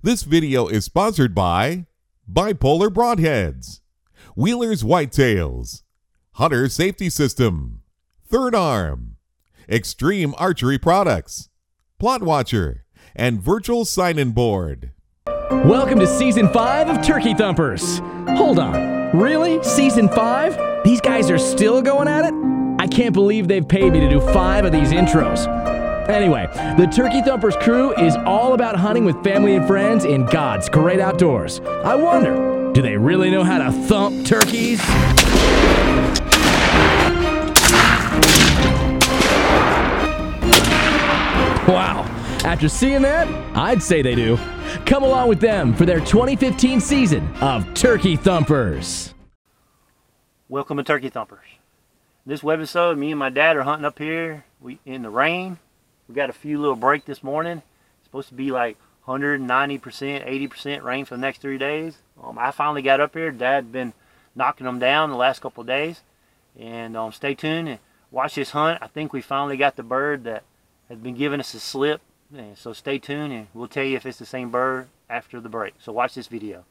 This video is sponsored by Bipolar Broadheads, Wheeler's Whitetails, Hunter Safety System, Third Arm, Extreme Archery Products, Plot Watcher, and Virtual Sign-In Board. Welcome to season five of Turkey Thumpers. Hold on, really? Season five? These guys are still going at it? I can't believe they've paid me to do five of these intros. Anyway, the Turkey Thumpers crew is all about hunting with family and friends in God's great outdoors. I wonder, do they really know how to thump turkeys? Wow. After seeing that, I'd say they do. Come along with them for their 2015 season of Turkey Thumpers. Welcome to Turkey Thumpers. This webisode, me and my dad are hunting up here we in the rain. We got a few little break this morning. It's supposed to be like 190%, 80% rain for the next three days. Um, I finally got up here. Dad been knocking them down the last couple days. And um, stay tuned and watch this hunt. I think we finally got the bird that has been giving us a slip. And so stay tuned and we'll tell you if it's the same bird after the break. So watch this video.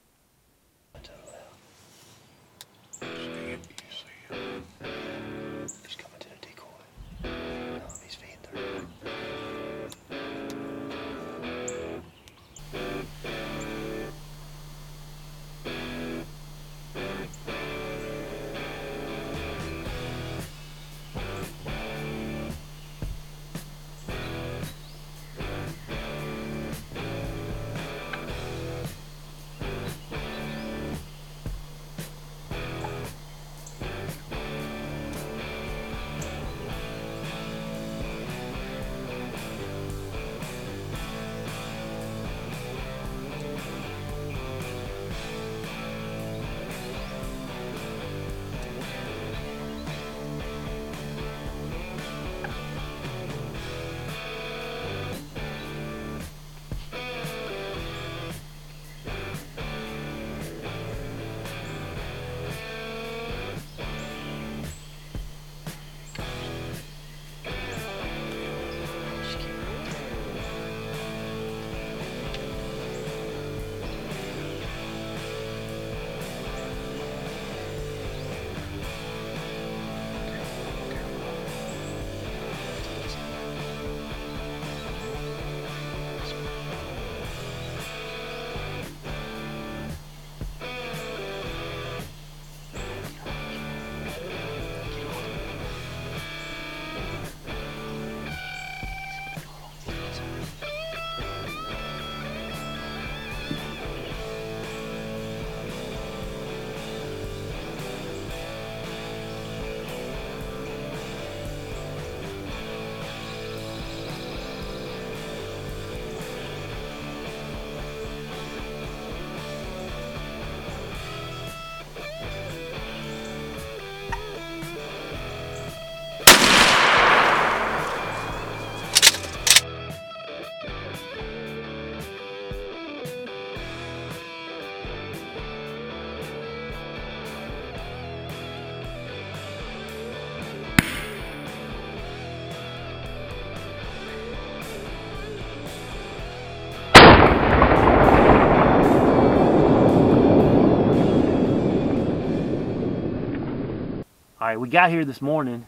All right, we got here this morning.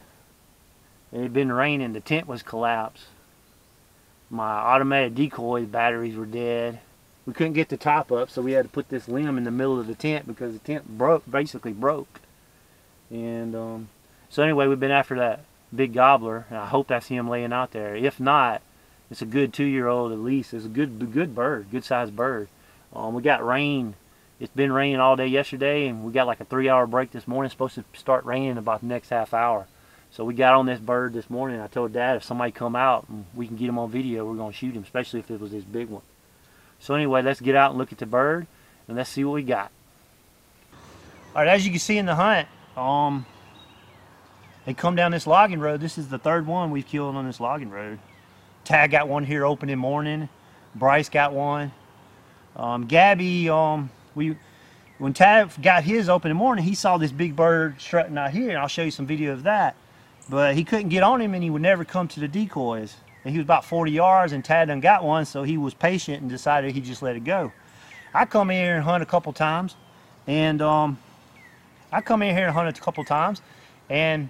It had been raining. The tent was collapsed. My automatic decoy batteries were dead. We couldn't get the top up, so we had to put this limb in the middle of the tent because the tent broke, basically broke. And um, so anyway, we've been after that big gobbler, and I hope that's him laying out there. If not, it's a good two-year-old at least. It's a good, good bird, good-sized bird. Um, we got rain it's been raining all day yesterday and we got like a three hour break this morning. It's supposed to start raining about the next half hour. So we got on this bird this morning i told dad if somebody come out and we can get him on video we're going to shoot him especially if it was this big one. So anyway let's get out and look at the bird and let's see what we got. All right as you can see in the hunt um they come down this logging road. This is the third one we've killed on this logging road. Tad got one here opening morning. Bryce got one. Um, gabby um, we when Tad got his open in the morning, he saw this big bird strutting out here, and I'll show you some video of that. But he couldn't get on him, and he would never come to the decoys. and he was about 40 yards, and Tad done got one, so he was patient and decided he'd just let it go. I come in here and hunt a couple times, and um, I come in here and hunt a couple times, and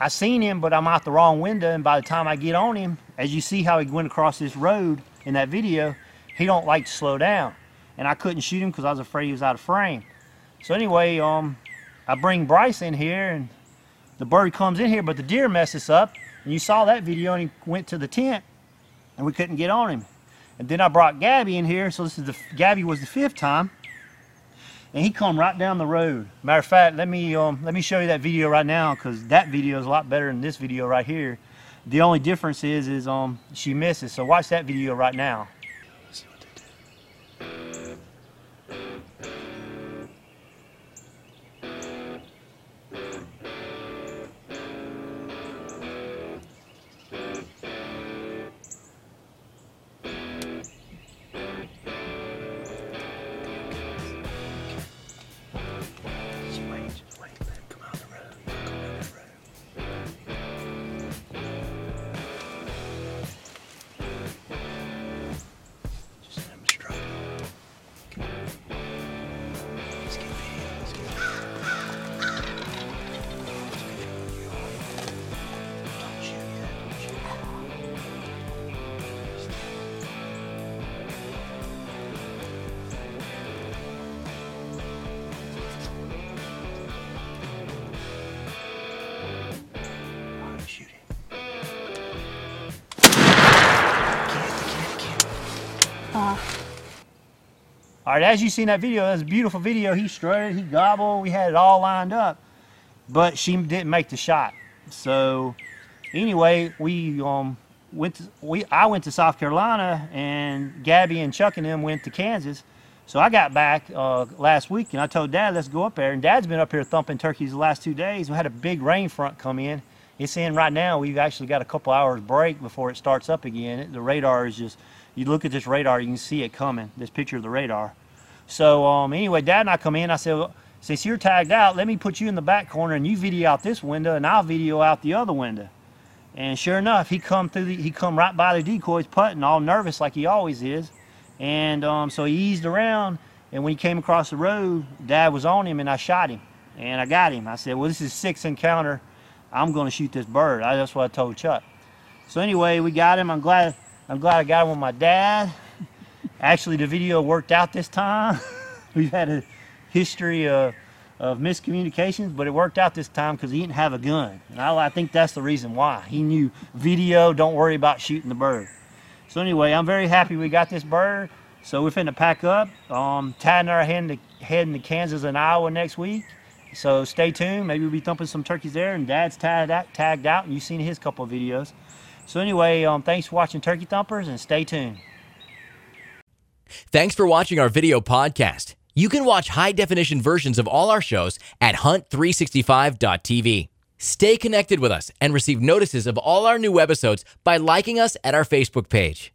I seen him, but I'm out the wrong window, and by the time I get on him, as you see how he went across this road in that video, he don't like to slow down, and I couldn't shoot him because I was afraid he was out of frame. So anyway, um, I bring Bryce in here, and the bird comes in here, but the deer messes up, and you saw that video, and he went to the tent, and we couldn't get on him. And then I brought Gabby in here, so this is the Gabby was the fifth time, and he come right down the road. Matter of fact, let me um, let me show you that video right now because that video is a lot better than this video right here. The only difference is is um she misses. So watch that video right now. All right, as you seen that video, that's a beautiful video. He strutted, he gobbled, we had it all lined up, but she didn't make the shot. So anyway, we um went to, we I went to South Carolina and Gabby and Chuck and them went to Kansas. So I got back uh, last week and I told Dad let's go up there. And Dad's been up here thumping turkeys the last two days. We had a big rain front come in. It's in right now. We've actually got a couple hours break before it starts up again. The radar is just you look at this radar, you can see it coming. This picture of the radar. So um, anyway, Dad and I come in. I said, well, since you're tagged out, let me put you in the back corner and you video out this window, and I'll video out the other window. And sure enough, he come through. The, he come right by the decoys, putting all nervous like he always is. And um, so he eased around, and when he came across the road, Dad was on him, and I shot him, and I got him. I said, "Well, this is sixth encounter. I'm going to shoot this bird." That's what I told Chuck. So anyway, we got him. I'm glad. I'm glad I got him with my dad. Actually, the video worked out this time. We've had a history of, of miscommunications, but it worked out this time because he didn't have a gun. And I, I think that's the reason why. He knew video, don't worry about shooting the bird. So anyway, I'm very happy we got this bird. So we're finna pack up. Um, I are heading to, heading to Kansas and Iowa next week. So stay tuned. Maybe we'll be thumping some turkeys there. And Dad's tagged out, tagged out and you've seen his couple videos. So anyway, um, thanks for watching Turkey Thumpers and stay tuned. Thanks for watching our video podcast. You can watch high definition versions of all our shows at hunt365.tv. Stay connected with us and receive notices of all our new episodes by liking us at our Facebook page.